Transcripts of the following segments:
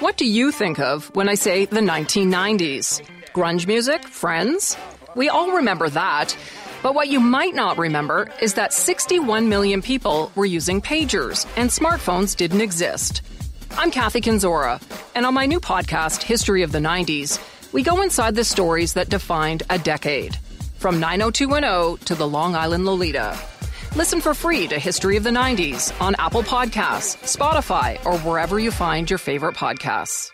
What do you think of when I say the 1990s? Grunge music? Friends? We all remember that. But what you might not remember is that 61 million people were using pagers and smartphones didn't exist. I'm Kathy Kenzora, and on my new podcast, History of the 90s, we go inside the stories that defined a decade. From 90210 to the Long Island Lolita. Listen for free to History of the 90s on Apple Podcasts, Spotify, or wherever you find your favorite podcasts.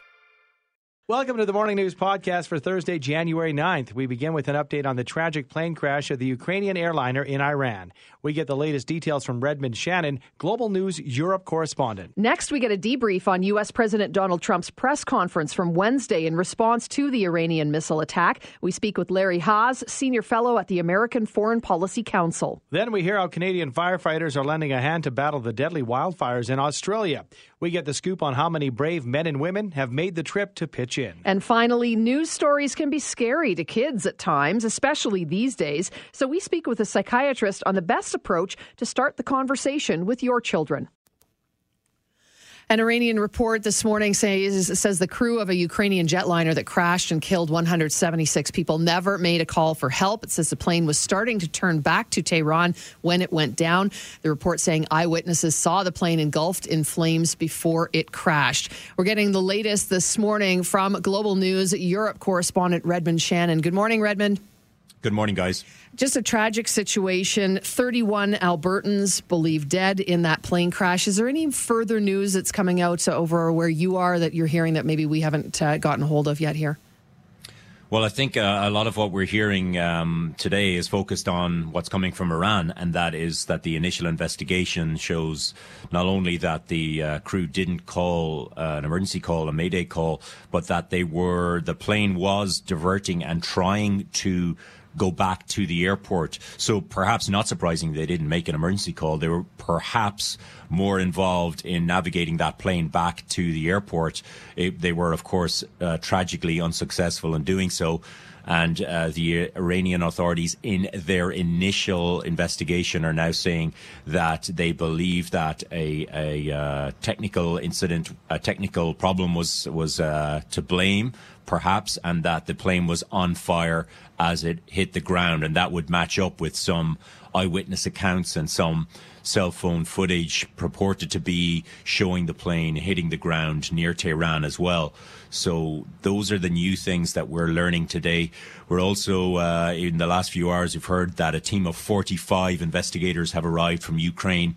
Welcome to the Morning News Podcast for Thursday, January 9th. We begin with an update on the tragic plane crash of the Ukrainian airliner in Iran. We get the latest details from Redmond Shannon, Global News Europe correspondent. Next, we get a debrief on U.S. President Donald Trump's press conference from Wednesday in response to the Iranian missile attack. We speak with Larry Haas, senior fellow at the American Foreign Policy Council. Then we hear how Canadian firefighters are lending a hand to battle the deadly wildfires in Australia. We get the scoop on how many brave men and women have made the trip to pitch in. And finally, news stories can be scary to kids at times, especially these days. So we speak with a psychiatrist on the best approach to start the conversation with your children. An Iranian report this morning says, says the crew of a Ukrainian jetliner that crashed and killed 176 people never made a call for help. It says the plane was starting to turn back to Tehran when it went down. The report saying eyewitnesses saw the plane engulfed in flames before it crashed. We're getting the latest this morning from Global News Europe correspondent Redmond Shannon. Good morning, Redmond. Good morning, guys. Just a tragic situation. 31 Albertans believed dead in that plane crash. Is there any further news that's coming out over where you are that you're hearing that maybe we haven't uh, gotten hold of yet here? Well, I think uh, a lot of what we're hearing um, today is focused on what's coming from Iran, and that is that the initial investigation shows not only that the uh, crew didn't call uh, an emergency call, a mayday call, but that they were the plane was diverting and trying to go back to the airport. So perhaps not surprising they didn't make an emergency call. They were perhaps more involved in navigating that plane back to the airport. It, they were, of course, uh, tragically unsuccessful in doing so. And uh, the Iranian authorities, in their initial investigation, are now saying that they believe that a, a uh, technical incident, a technical problem was was uh, to blame perhaps, and that the plane was on fire as it hit the ground. And that would match up with some eyewitness accounts and some cell phone footage purported to be showing the plane hitting the ground near Tehran as well. So those are the new things that we're learning today. We're also, uh, in the last few hours, we've heard that a team of 45 investigators have arrived from Ukraine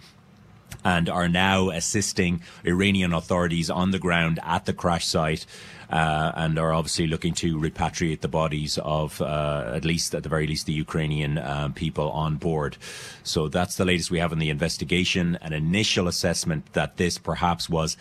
and are now assisting Iranian authorities on the ground at the crash site. Uh, and are obviously looking to repatriate the bodies of uh, at least, at the very least, the Ukrainian um, people on board. So that's the latest we have in the investigation. An initial assessment that this perhaps was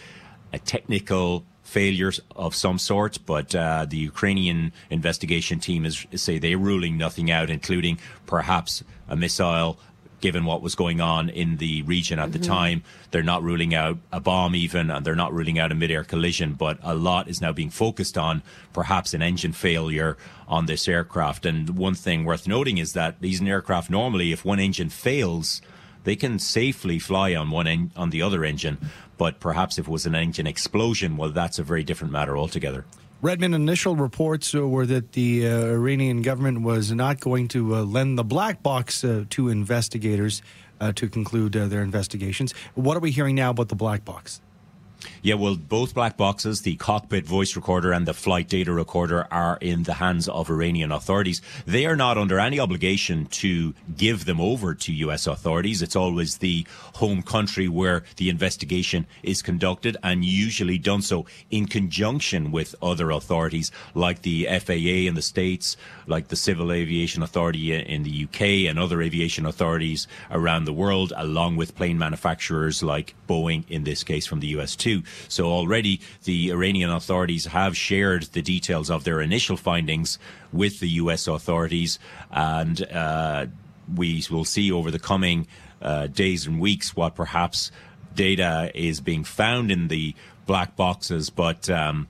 a technical failure of some sort, but uh, the Ukrainian investigation team is say they're ruling nothing out, including perhaps a missile given what was going on in the region at mm-hmm. the time. They're not ruling out a bomb even, and they're not ruling out a mid-air collision, but a lot is now being focused on perhaps an engine failure on this aircraft. And one thing worth noting is that these aircraft normally, if one engine fails, they can safely fly on one en- on the other engine. But perhaps if it was an engine explosion, well, that's a very different matter altogether. Redmond initial reports uh, were that the uh, Iranian government was not going to uh, lend the black box uh, to investigators uh, to conclude uh, their investigations. What are we hearing now about the black box? Yeah, well, both black boxes, the cockpit voice recorder and the flight data recorder, are in the hands of Iranian authorities. They are not under any obligation to give them over to U.S. authorities. It's always the home country where the investigation is conducted and usually done so in conjunction with other authorities like the FAA in the States, like the Civil Aviation Authority in the UK and other aviation authorities around the world, along with plane manufacturers like Boeing in this case from the US too. So already the Iranian authorities have shared the details of their initial findings with the US authorities. And uh, we will see over the coming uh, days and weeks what perhaps data is being found in the black boxes, but um,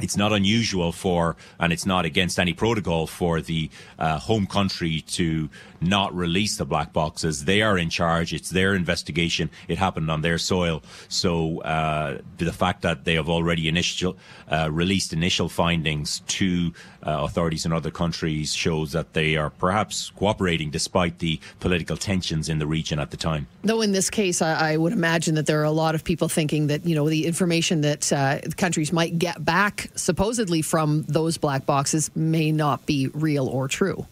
it's not unusual for, and it's not against any protocol for the uh, home country to not release the black boxes. They are in charge. It's their investigation. It happened on their soil. So uh, the fact that they have already initial uh, released initial findings to uh, authorities in other countries shows that they are perhaps cooperating despite the political tensions in the region at the time. Though in this case, I, I would imagine that there are a lot of people thinking that you know the information that uh, countries might get back supposedly from those black boxes may not be real or true.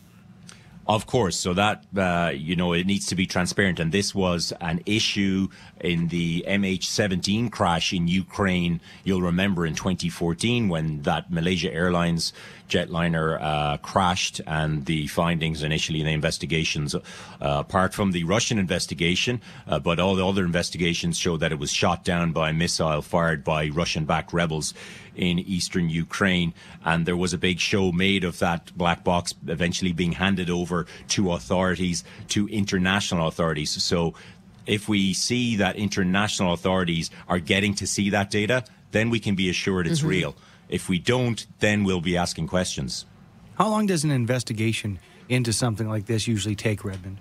Of course. So that, uh, you know, it needs to be transparent. And this was an issue in the MH17 crash in Ukraine. You'll remember in 2014 when that Malaysia Airlines jetliner uh, crashed and the findings initially in the investigations, uh, apart from the Russian investigation, uh, but all the other investigations show that it was shot down by a missile fired by Russian backed rebels in eastern Ukraine. And there was a big show made of that black box eventually being handed over to authorities, to international authorities. So if we see that international authorities are getting to see that data, then we can be assured it's mm-hmm. real. If we don't, then we'll be asking questions. How long does an investigation into something like this usually take, Redmond?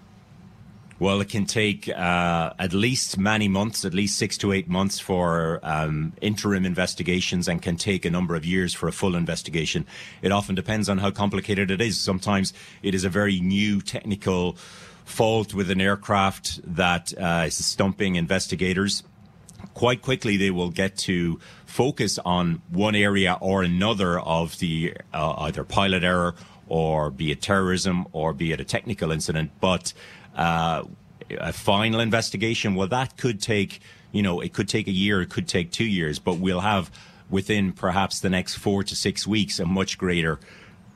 Well, it can take uh, at least many months, at least six to eight months for um, interim investigations, and can take a number of years for a full investigation. It often depends on how complicated it is. Sometimes it is a very new technical fault with an aircraft that uh, is stumping investigators. Quite quickly, they will get to focus on one area or another of the uh, either pilot error or be it terrorism or be it a technical incident. But uh, a final investigation, well, that could take, you know, it could take a year, it could take two years, but we'll have within perhaps the next four to six weeks a much greater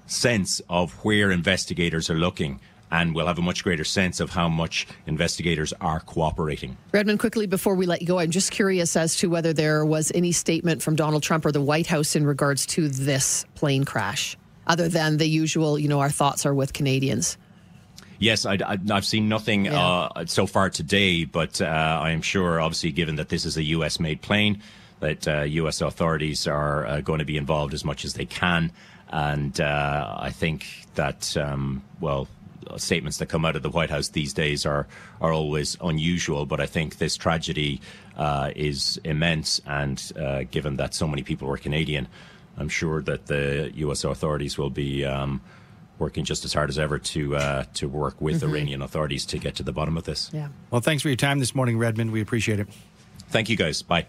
sense of where investigators are looking and we'll have a much greater sense of how much investigators are cooperating. Redmond, quickly before we let you go, I'm just curious as to whether there was any statement from Donald Trump or the White House in regards to this plane crash, other than the usual, you know, our thoughts are with Canadians. Yes, I, have seen nothing yeah. uh, so far today, but uh, I am sure, obviously, given that this is a U.S. made plane, that uh, U.S. authorities are uh, going to be involved as much as they can. And uh, I think that, um, well, statements that come out of the White House these days are are always unusual. But I think this tragedy uh, is immense, and given that so many people were Canadian, I'm sure that the U.S. authorities will be. Um, working just as hard as ever to uh, to work with mm-hmm. Iranian authorities to get to the bottom of this. Yeah. Well, thanks for your time this morning, Redmond. We appreciate it. Thank you, guys. Bye.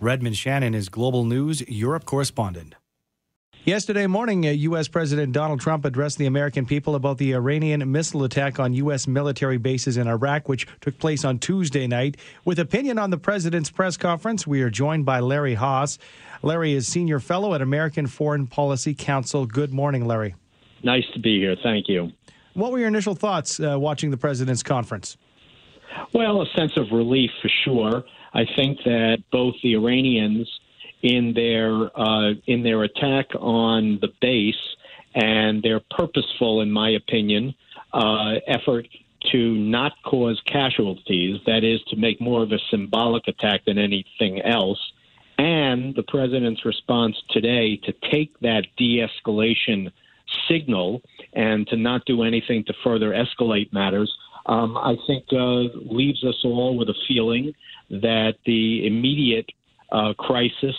Redmond Shannon is Global News Europe correspondent. Yesterday morning, U.S. Uh, President Donald Trump addressed the American people about the Iranian missile attack on U.S. military bases in Iraq, which took place on Tuesday night. With opinion on the president's press conference, we are joined by Larry Haas. Larry is senior fellow at American Foreign Policy Council. Good morning, Larry. Nice to be here. Thank you. What were your initial thoughts uh, watching the president's conference? Well, a sense of relief for sure. I think that both the Iranians, in their uh, in their attack on the base, and their purposeful, in my opinion, uh, effort to not cause casualties, that is, to make more of a symbolic attack than anything else, and the president's response today to take that de escalation signal and to not do anything to further escalate matters, um, I think uh, leaves us all with a feeling that the immediate uh, crisis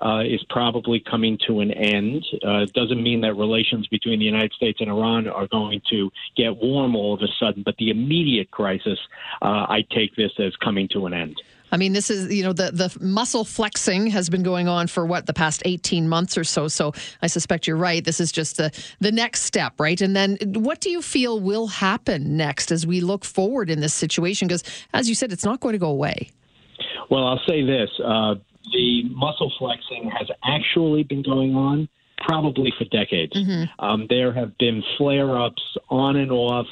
uh, is probably coming to an end. Uh, it doesn't mean that relations between the United States and Iran are going to get warm all of a sudden, but the immediate crisis, uh, I take this as coming to an end. I mean, this is, you know, the, the muscle flexing has been going on for what, the past 18 months or so. So I suspect you're right. This is just the, the next step, right? And then what do you feel will happen next as we look forward in this situation? Because, as you said, it's not going to go away. Well, I'll say this uh, the muscle flexing has actually been going on probably for decades. Mm-hmm. Um, there have been flare ups on and off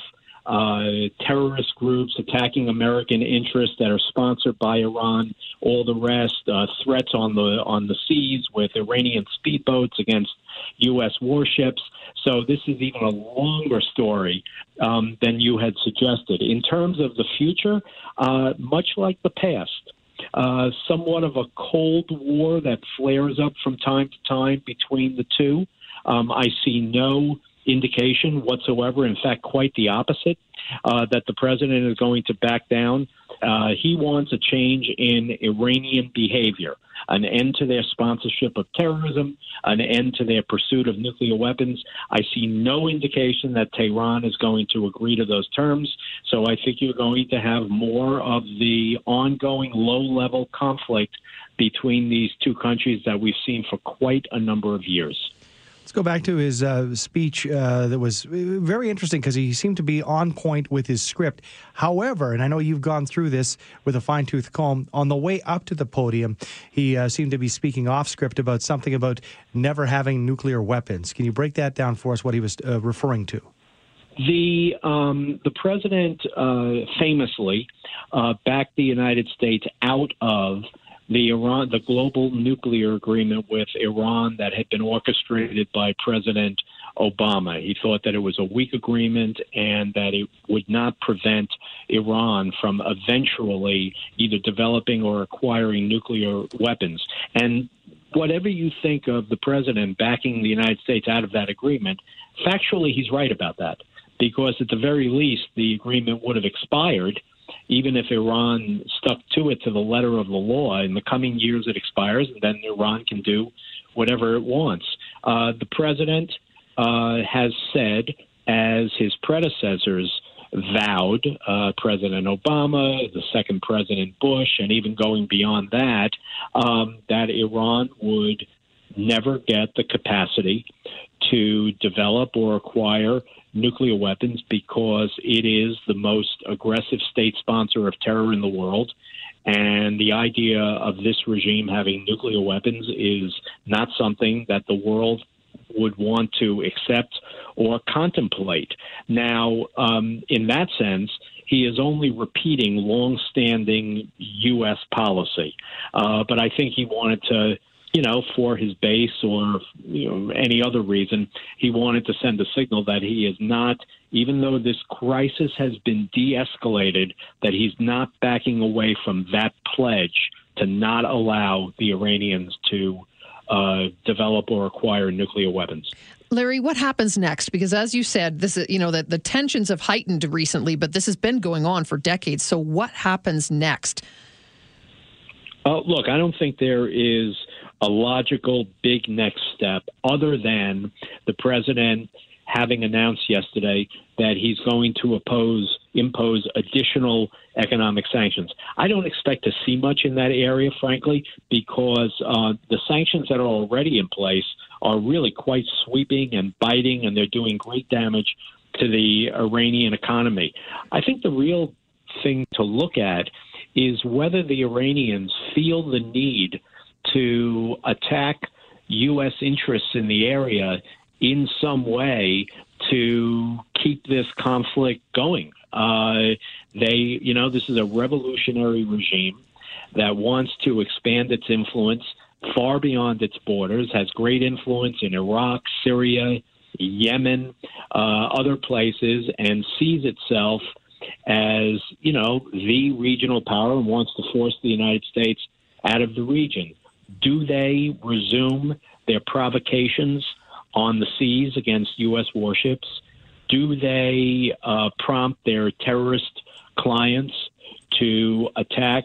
uh, terrorist groups attacking American interests that are sponsored by Iran, all the rest, uh, threats on the on the seas with Iranian speedboats against U.S. warships. So this is even a longer story um, than you had suggested. In terms of the future, uh, much like the past, uh, somewhat of a Cold War that flares up from time to time between the two. Um, I see no indication whatsoever, in fact, quite the opposite, uh, that the president is going to back down. Uh, he wants a change in Iranian behavior, an end to their sponsorship of terrorism, an end to their pursuit of nuclear weapons. I see no indication that Tehran is going to agree to those terms. So I think you're going to have more of the ongoing low level conflict between these two countries that we've seen for quite a number of years. Let's go back to his uh, speech uh, that was very interesting because he seemed to be on point with his script. However, and I know you've gone through this with a fine tooth comb, on the way up to the podium, he uh, seemed to be speaking off script about something about never having nuclear weapons. Can you break that down for us, what he was uh, referring to? The um, the president uh, famously uh, backed the United States out of the Iran, the global nuclear agreement with Iran that had been orchestrated by President Obama. He thought that it was a weak agreement and that it would not prevent Iran from eventually either developing or acquiring nuclear weapons. And whatever you think of the president backing the United States out of that agreement, factually, he's right about that. Because at the very least, the agreement would have expired even if Iran stuck to it to the letter of the law. In the coming years, it expires, and then Iran can do whatever it wants. Uh, the president uh, has said, as his predecessors vowed, uh, President Obama, the second President Bush, and even going beyond that, um, that Iran would never get the capacity to develop or acquire nuclear weapons because it is the most aggressive state sponsor of terror in the world. And the idea of this regime having nuclear weapons is not something that the world would want to accept or contemplate. Now, um, in that sense, he is only repeating long-standing U.S. policy. Uh, but I think he wanted to you know, for his base or you know, any other reason, he wanted to send a signal that he is not, even though this crisis has been de escalated, that he's not backing away from that pledge to not allow the Iranians to uh, develop or acquire nuclear weapons. Larry, what happens next? Because as you said, this is you know that the tensions have heightened recently, but this has been going on for decades. So what happens next? Uh, look, I don't think there is a logical big next step other than the president having announced yesterday that he's going to oppose impose additional economic sanctions. I don't expect to see much in that area, frankly, because uh, the sanctions that are already in place are really quite sweeping and biting, and they're doing great damage to the Iranian economy. I think the real thing to look at is whether the Iranians feel the need to attack U.S. interests in the area in some way to keep this conflict going. Uh, they, you know, this is a revolutionary regime that wants to expand its influence far beyond its borders, has great influence in Iraq, Syria, Yemen, uh, other places, and sees itself as, you know, the regional power and wants to force the United States out of the region. Do they resume their provocations on the seas against U.S. warships? Do they uh, prompt their terrorist clients to attack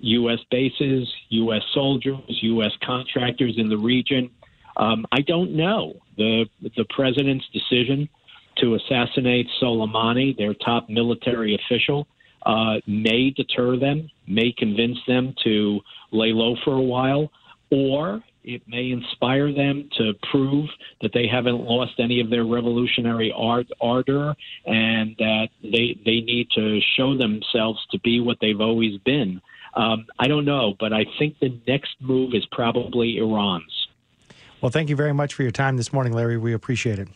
U.S. bases, U.S. soldiers, U.S. contractors in the region? Um, I don't know. The the president's decision to assassinate Soleimani, their top military official, uh, may deter them, may convince them to lay low for a while or it may inspire them to prove that they haven't lost any of their revolutionary art, ardor and that they they need to show themselves to be what they've always been. Um, I don't know, but I think the next move is probably Iran's. Well, thank you very much for your time this morning, Larry. We appreciate it.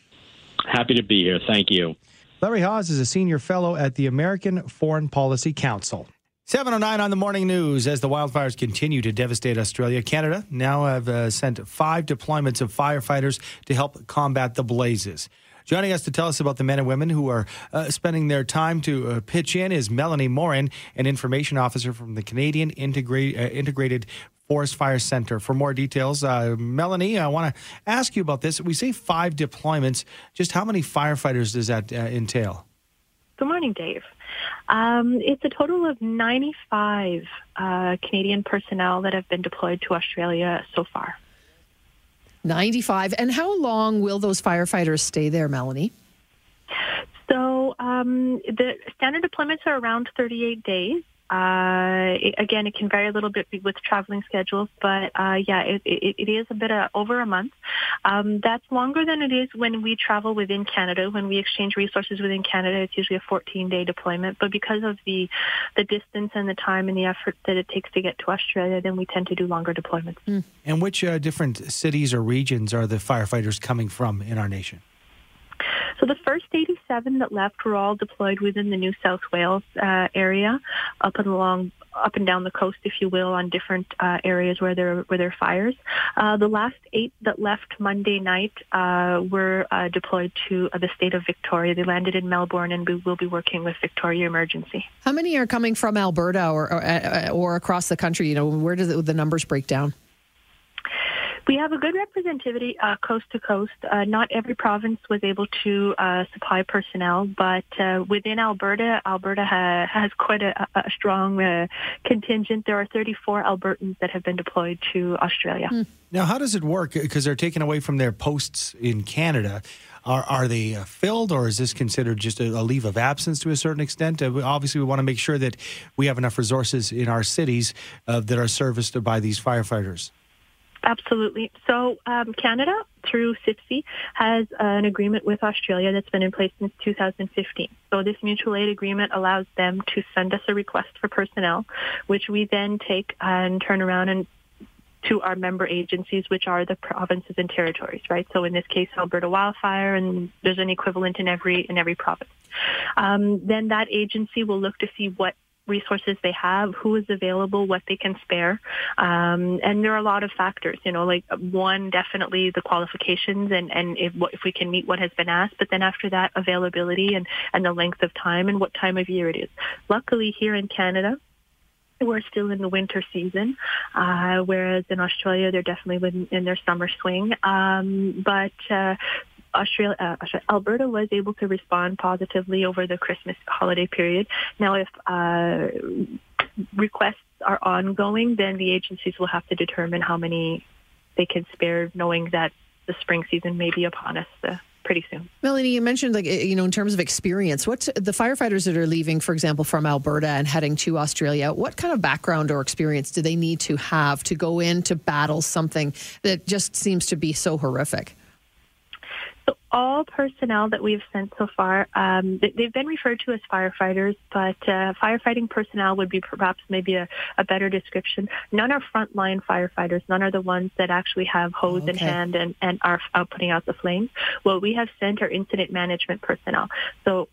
Happy to be here. Thank you. Larry Haas is a senior fellow at the American Foreign Policy Council. 709 on the morning news as the wildfires continue to devastate Australia. Canada now have uh, sent five deployments of firefighters to help combat the blazes. Joining us to tell us about the men and women who are uh, spending their time to uh, pitch in is Melanie Morin, an information officer from the Canadian Integra- uh, Integrated Forest Fire Center. For more details, uh, Melanie, I want to ask you about this. We say five deployments. Just how many firefighters does that uh, entail? Good morning, Dave. Um, it's a total of 95 uh, Canadian personnel that have been deployed to Australia so far. 95. And how long will those firefighters stay there, Melanie? So um, the standard deployments are around 38 days. Uh, it, again, it can vary a little bit with traveling schedules, but uh, yeah, it, it, it is a bit of, over a month. Um, that's longer than it is when we travel within Canada. When we exchange resources within Canada, it's usually a 14-day deployment. But because of the the distance and the time and the effort that it takes to get to Australia, then we tend to do longer deployments. Mm. And which uh, different cities or regions are the firefighters coming from in our nation? So the first 87 that left were all deployed within the New South Wales uh, area, up and along, up and down the coast, if you will, on different uh, areas where there where there are fires. Uh, the last eight that left Monday night uh, were uh, deployed to uh, the state of Victoria. They landed in Melbourne, and we will be working with Victoria Emergency. How many are coming from Alberta or or, or across the country? You know, where do the, the numbers break down? We have a good representativity uh, coast to coast. Uh, not every province was able to uh, supply personnel, but uh, within Alberta, Alberta ha- has quite a, a strong uh, contingent. There are 34 Albertans that have been deployed to Australia. Mm. Now, how does it work? Because they're taken away from their posts in Canada. Are, are they uh, filled, or is this considered just a, a leave of absence to a certain extent? obviously, we want to make sure that we have enough resources in our cities that are serviced by these firefighters. Absolutely. So um, Canada, through CIFFC, has an agreement with Australia that's been in place since 2015. So this mutual aid agreement allows them to send us a request for personnel, which we then take and turn around and to our member agencies, which are the provinces and territories, right? So in this case, Alberta Wildfire, and there's an equivalent in every in every province. Um, then that agency will look to see what resources they have, who is available, what they can spare. Um, and there are a lot of factors, you know, like one, definitely the qualifications and, and if, if we can meet what has been asked, but then after that, availability and, and the length of time and what time of year it is. Luckily here in Canada, we're still in the winter season, uh, whereas in Australia they're definitely in, in their summer swing. Um, but uh, Australia, uh, Alberta was able to respond positively over the Christmas holiday period. Now, if uh, requests are ongoing, then the agencies will have to determine how many they can spare, knowing that the spring season may be upon us. Uh, pretty soon. Melanie, you mentioned like you know in terms of experience, what's the firefighters that are leaving, for example, from Alberta and heading to Australia? What kind of background or experience do they need to have to go in to battle something that just seems to be so horrific? So all personnel that we've sent so far, um, they've been referred to as firefighters, but uh, firefighting personnel would be perhaps maybe a, a, better description. None are frontline firefighters. None are the ones that actually have hose okay. in hand and, and are out putting out the flames. What we have sent are incident management personnel. So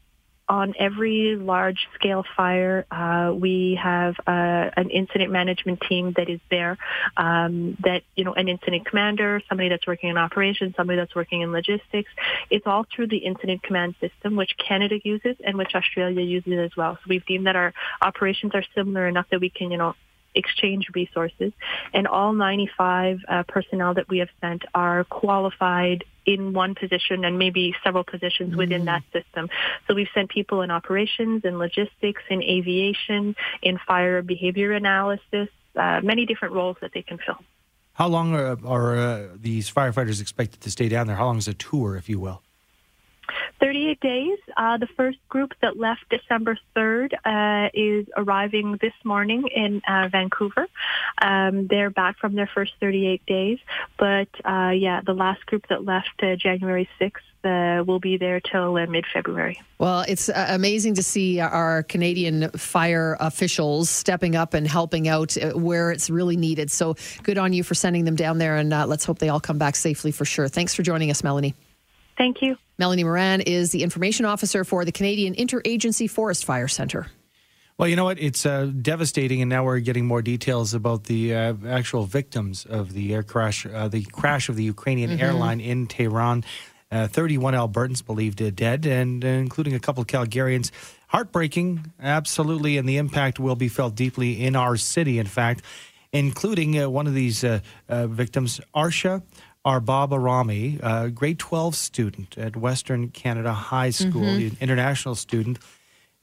on every large scale fire, uh, we have uh, an incident management team that is there. Um, that you know, an incident commander, somebody that's working in operations, somebody that's working in logistics. It's all through the incident command system, which Canada uses and which Australia uses as well. So we've deemed that our operations are similar enough that we can, you know, exchange resources. And all 95 uh, personnel that we have sent are qualified in one position and maybe several positions mm-hmm. within that system. So we've sent people in operations, in logistics, in aviation, in fire behavior analysis, uh, many different roles that they can fill. How long are, are uh, these firefighters expected to stay down there? How long is a tour, if you will? 38 days. Uh, the first group that left December 3rd uh, is arriving this morning in uh, Vancouver. Um, they're back from their first 38 days. But uh, yeah, the last group that left uh, January 6th uh, will be there till mid February. Well, it's amazing to see our Canadian fire officials stepping up and helping out where it's really needed. So good on you for sending them down there, and let's hope they all come back safely for sure. Thanks for joining us, Melanie. Thank you. Melanie Morin is the information officer for the Canadian Interagency Forest Fire Centre. Well, you know what? It's uh, devastating, and now we're getting more details about the uh, actual victims of the air crash, uh, the crash of the Ukrainian mm-hmm. airline in Tehran. Uh, 31 Albertans believed dead, and uh, including a couple of Calgarians. Heartbreaking, absolutely, and the impact will be felt deeply in our city, in fact, including uh, one of these uh, uh, victims, Arshia Arbabbahrami, a grade 12 student at Western Canada High School, mm-hmm. an international student.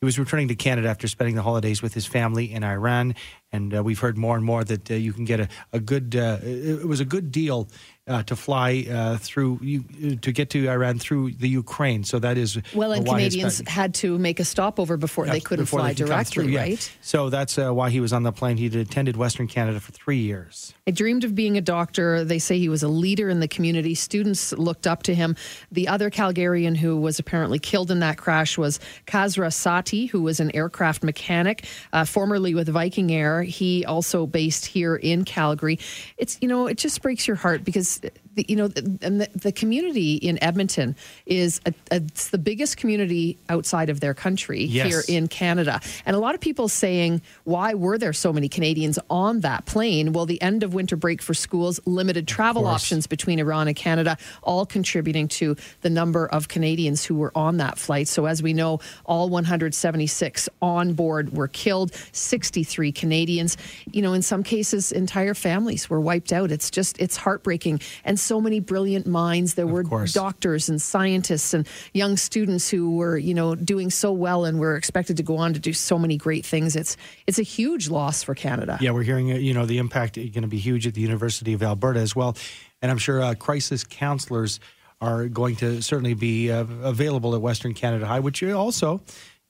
He was returning to Canada after spending the holidays with his family in Iran, and uh, we've heard more and more that uh, you can get a, a good. Uh, it was a good deal uh, to fly uh, through you, to get to Iran through the Ukraine. So that is well, and Canadians had to make a stopover before they couldn't before fly they directly, through, right? So that's uh, why he was on the plane. He'd attended Western Canada for three years. I dreamed of being a doctor. They say he was a leader in the community. Students looked up to him. The other Calgarian who was apparently killed in that crash was Kasra Saati, who was an aircraft mechanic, uh, formerly with Viking Air. He also based here in Calgary. It's you know it just breaks your heart because the, you know, and the, the, community in Edmonton is a, a, it's the biggest community outside of their country yes. here in Canada, and a lot of people saying, why were there so many Canadians on that plane? Well, the end of winter break for schools, limited travel options between Iran and Canada, all contributing to the number of Canadians who were on that flight. So, as we know, all 176 on board were killed, 63 Canadians. You know, in some cases, entire families were wiped out. It's just it's heartbreaking and so many brilliant minds. There were doctors and scientists and young students who were, you know, doing so well and were expected to go on to do so many great things. It's it's a huge loss for Canada. Yeah, we're hearing, uh, you know, the impact is going to be huge at the University of Alberta as well, and I'm sure uh, crisis counselors are going to certainly be uh, available at Western Canada High, which also,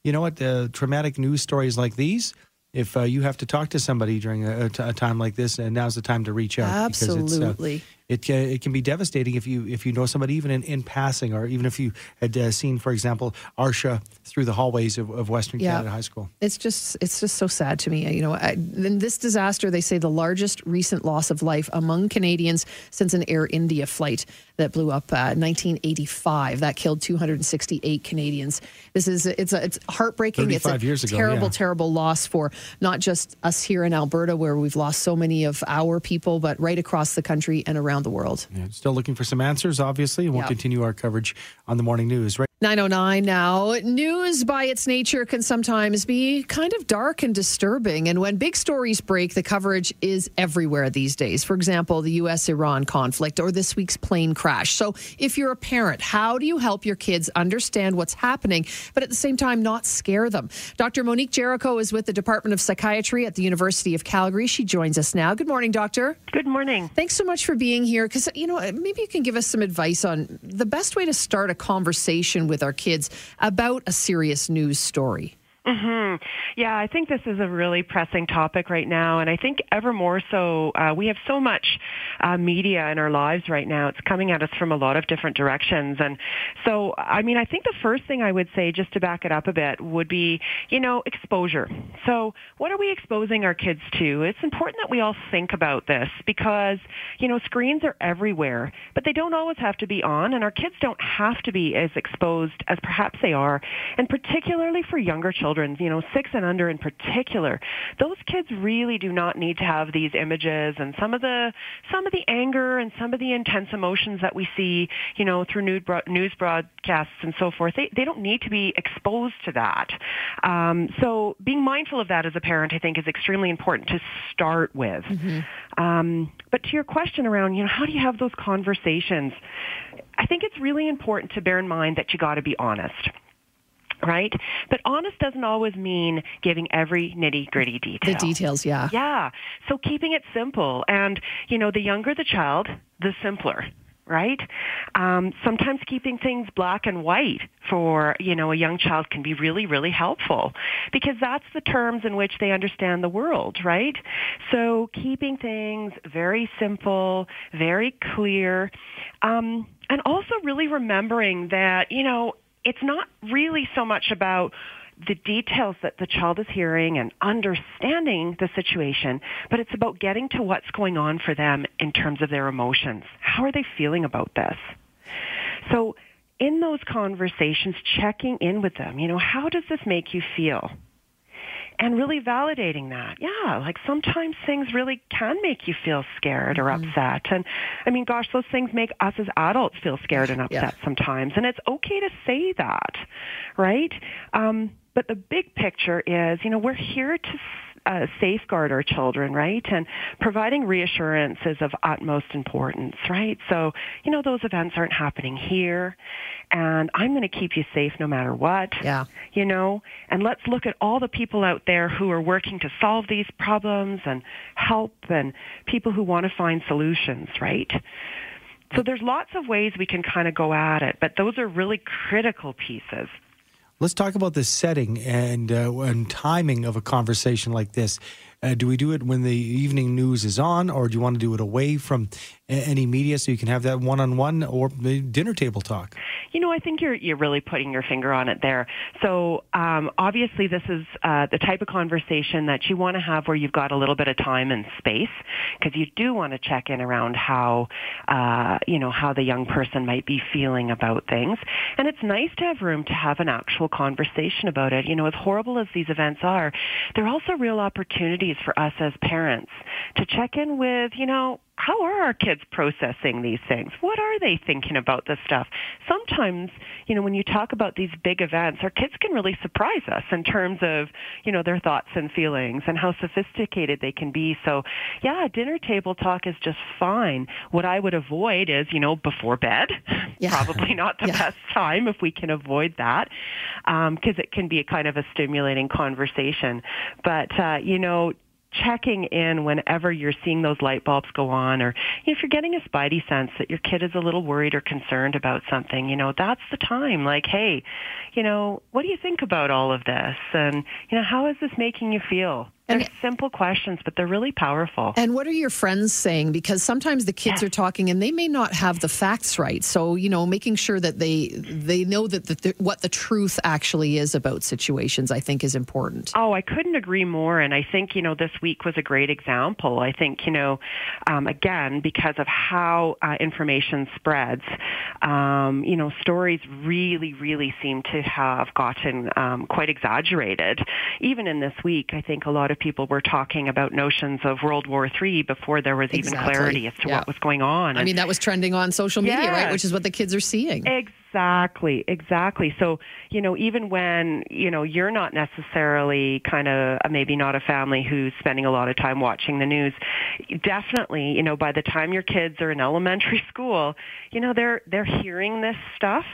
you know what, uh, traumatic news stories like these if uh, you have to talk to somebody during a, a, time like this, and now's the time to reach out. Absolutely. Because it's, uh, it, it can be devastating if you if you know somebody even in, in passing, or even if you had uh, seen, for example, Arshia through the hallways of, of Western yeah. Canada High School. It's just it's just so sad to me. You know, I, in this disaster, they say the largest recent loss of life among Canadians since an Air India flight that blew up uh, 1985 that killed 268 Canadians. This is it's a, it's heartbreaking. It's a years ago, terrible, yeah. terrible loss for not just us here in Alberta, where we've lost so many of our people, but right across the country and around the world. Yeah, still looking for some answers, obviously. And we'll continue our coverage on the morning news. Right. 909 now. News by its nature can sometimes be kind of dark and disturbing. And when big stories break, the coverage is everywhere these days. For example, the U.S. Iran conflict or this week's plane crash. So, if you're a parent, how do you help your kids understand what's happening, but at the same time not scare them? Dr. Monique Jericho is with the Department of Psychiatry at the University of Calgary. She joins us now. Good morning, Doctor. Good morning. Thanks so much for being here. Because, you know, maybe you can give us some advice on the best way to start a conversation with our kids about a serious news story. Mm-hmm. Yeah, I think this is a really pressing topic right now, and I think ever more so. Uh, we have so much uh, media in our lives right now; it's coming at us from a lot of different directions, and so I mean, I think the first thing I would say, just to back it up a bit, would be you know exposure. So, what are we exposing our kids to? It's important that we all think about this because you know screens are everywhere, but they don't always have to be on, and our kids don't have to be as exposed as perhaps they are, and particularly for younger children children, you know, six and under in particular, those kids really do not need to have these images and some of the some of the anger and some of the intense emotions that we see, you know, through news broadcasts and so forth. They they don't need to be exposed to that. Um, so being mindful of that as a parent, I think, is extremely important to start with. Mm-hmm. Um, but to your question around, you know, how do you have those conversations? I think it's really important to bear in mind that you got to be honest right? But honest doesn't always mean giving every nitty gritty detail. The details, yeah. Yeah. So keeping it simple. And, you know, the younger the child, the simpler. Right? Um, sometimes keeping things black and white for, you know, a young child can be really, really helpful because that's the terms in which they understand the world, right? So keeping things very simple, very clear, um, and also really remembering that, you know, it's not really so much about the details that the child is hearing and understanding the situation, but it's about getting to what's going on for them in terms of their emotions. How are they feeling about this? So in those conversations, checking in with them, you know, how does this make you feel? And really validating that. Yeah, like sometimes things really can make you feel scared or mm-hmm. upset. And I mean, gosh, those things make us as adults feel scared and upset yeah. sometimes. And it's okay to say that, right? Um, but the big picture is, you know, we're here to uh, safeguard our children, right? And providing reassurance is of utmost importance, right? So, you know, those events aren't happening here and I'm going to keep you safe no matter what. Yeah. You know, and let's look at all the people out there who are working to solve these problems and help and people who want to find solutions, right? So there's lots of ways we can kind of go at it, but those are really critical pieces. Let's talk about the setting and uh, and timing of a conversation like this. Uh, do we do it when the evening news is on, or do you want to do it away from any media so you can have that one on one or dinner table talk? You know, I think you're you're really putting your finger on it there. So um, obviously, this is uh, the type of conversation that you want to have where you've got a little bit of time and space because you do want to check in around how uh, you know how the young person might be feeling about things, and it's nice to have room to have an actual conversation about it. You know, as horrible as these events are, they're also real opportunities for us as parents to check in with you know how are our kids processing these things? What are they thinking about this stuff? Sometimes, you know, when you talk about these big events, our kids can really surprise us in terms of, you know, their thoughts and feelings and how sophisticated they can be. So, yeah, dinner table talk is just fine. What I would avoid is, you know, before bed. Yeah. Probably not the yeah. best time if we can avoid that, because um, it can be a kind of a stimulating conversation. But, uh, you know, checking in whenever you're seeing those light bulbs go on or if you're getting a spidey sense that your kid is a little worried or concerned about something, you know, that's the time. Like, hey, you know, what do you think about all of this? And, you know, how is this making you feel? They're simple questions, but they're really powerful. And what are your friends saying? Because sometimes the kids are talking and they may not have the facts right. So you know, making sure that they they know that the, what the truth actually is about situations, I think, is important. Oh, I couldn't agree more. And I think you know this week was a great example. I think you know, um, again, because of how uh, information spreads, um, you know, stories really, really seem to have gotten um, quite exaggerated. Even in this week, I think a lot of people were talking about notions of World War III before there was exactly. even clarity as to yeah. what was going on. I mean, that was trending on social media, yes. right? Which is what the kids are seeing. Exactly, exactly. So, you know, even when, you know, you're not necessarily kind of maybe not a family who's spending a lot of time watching the news, definitely, you know, by the time your kids are in elementary school, you know, they're they're hearing this stuff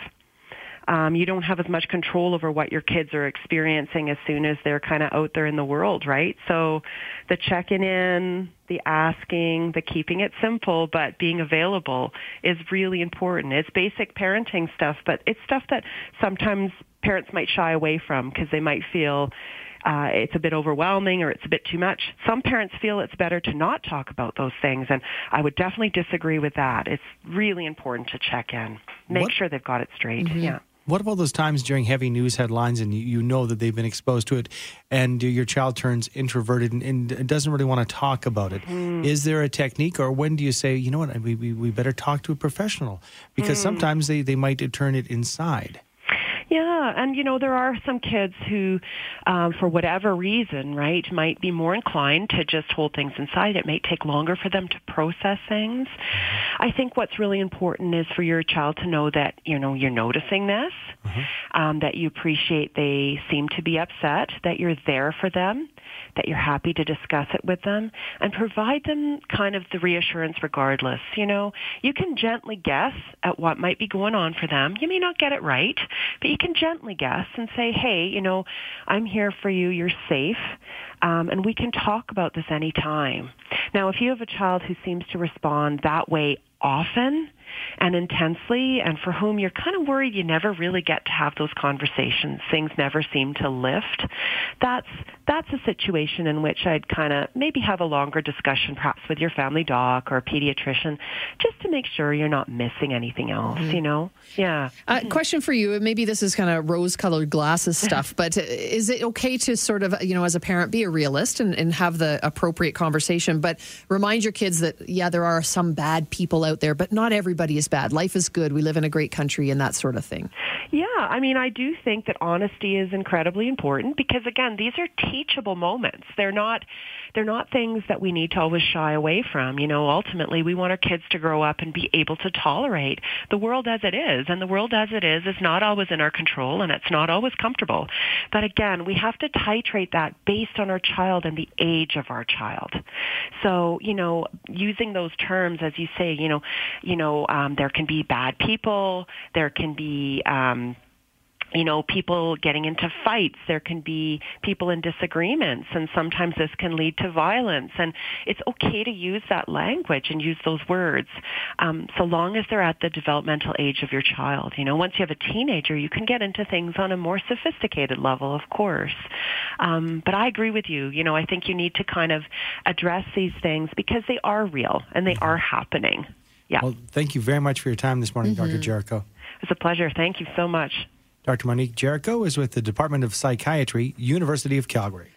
um, you don't have as much control over what your kids are experiencing as soon as they're kind of out there in the world, right? So the checking in, the asking, the keeping it simple, but being available is really important. It's basic parenting stuff, but it's stuff that sometimes parents might shy away from because they might feel uh, it's a bit overwhelming or it's a bit too much. Some parents feel it's better to not talk about those things, and I would definitely disagree with that. It's really important to check in, make what? sure they've got it straight. Mm-hmm. Yeah. What about those times during heavy news headlines and you, you know that they've been exposed to it and your child turns introverted and, and doesn't really want to talk about it? Mm. Is there a technique or when do you say, you know what, we, we, we better talk to a professional? Because mm. sometimes they, they might turn it inside. Yeah, and you know there are some kids who, um, for whatever reason, right, might be more inclined to just hold things inside. It may take longer for them to process things. I think what's really important is for your child to know that you know you're noticing this, mm-hmm. um, that you appreciate they seem to be upset, that you're there for them, that you're happy to discuss it with them, and provide them kind of the reassurance regardless. You know, you can gently guess at what might be going on for them. You may not get it right, but you can gently guess and say, hey, you know, I'm here for you. You're safe. Um, and we can talk about this anytime. Now, if you have a child who seems to respond that way often, and intensely and for whom you're kind of worried you never really get to have those conversations. Things never seem to lift. That's that's a situation in which I'd kind of maybe have a longer discussion perhaps with your family doc or a pediatrician just to make sure you're not missing anything else, mm-hmm. you know? Yeah. Uh, question for you, maybe this is kind of rose-colored glasses stuff, but is it okay to sort of, you know, as a parent be a realist and, and have the appropriate conversation, but remind your kids that yeah, there are some bad people out there, but not everybody everybody is bad. Life is good. We live in a great country and that sort of thing. Yeah, I mean, I do think that honesty is incredibly important because again, these are teachable moments. They're not they're not things that we need to always shy away from. You know, ultimately we want our kids to grow up and be able to tolerate the world as it is. And the world as it is is not always in our control and it's not always comfortable. But again, we have to titrate that based on our child and the age of our child. So, you know, using those terms as you say, you know, you know, um, there can be bad people, there can be um, you know, people getting into fights. There can be people in disagreements, and sometimes this can lead to violence. And it's okay to use that language and use those words, um, so long as they're at the developmental age of your child. You know, once you have a teenager, you can get into things on a more sophisticated level, of course. Um, but I agree with you. You know, I think you need to kind of address these things because they are real and they are happening. Yeah. Well, thank you very much for your time this morning, mm-hmm. Dr. Jericho. It's a pleasure. Thank you so much. Dr. Monique Jericho is with the Department of Psychiatry, University of Calgary.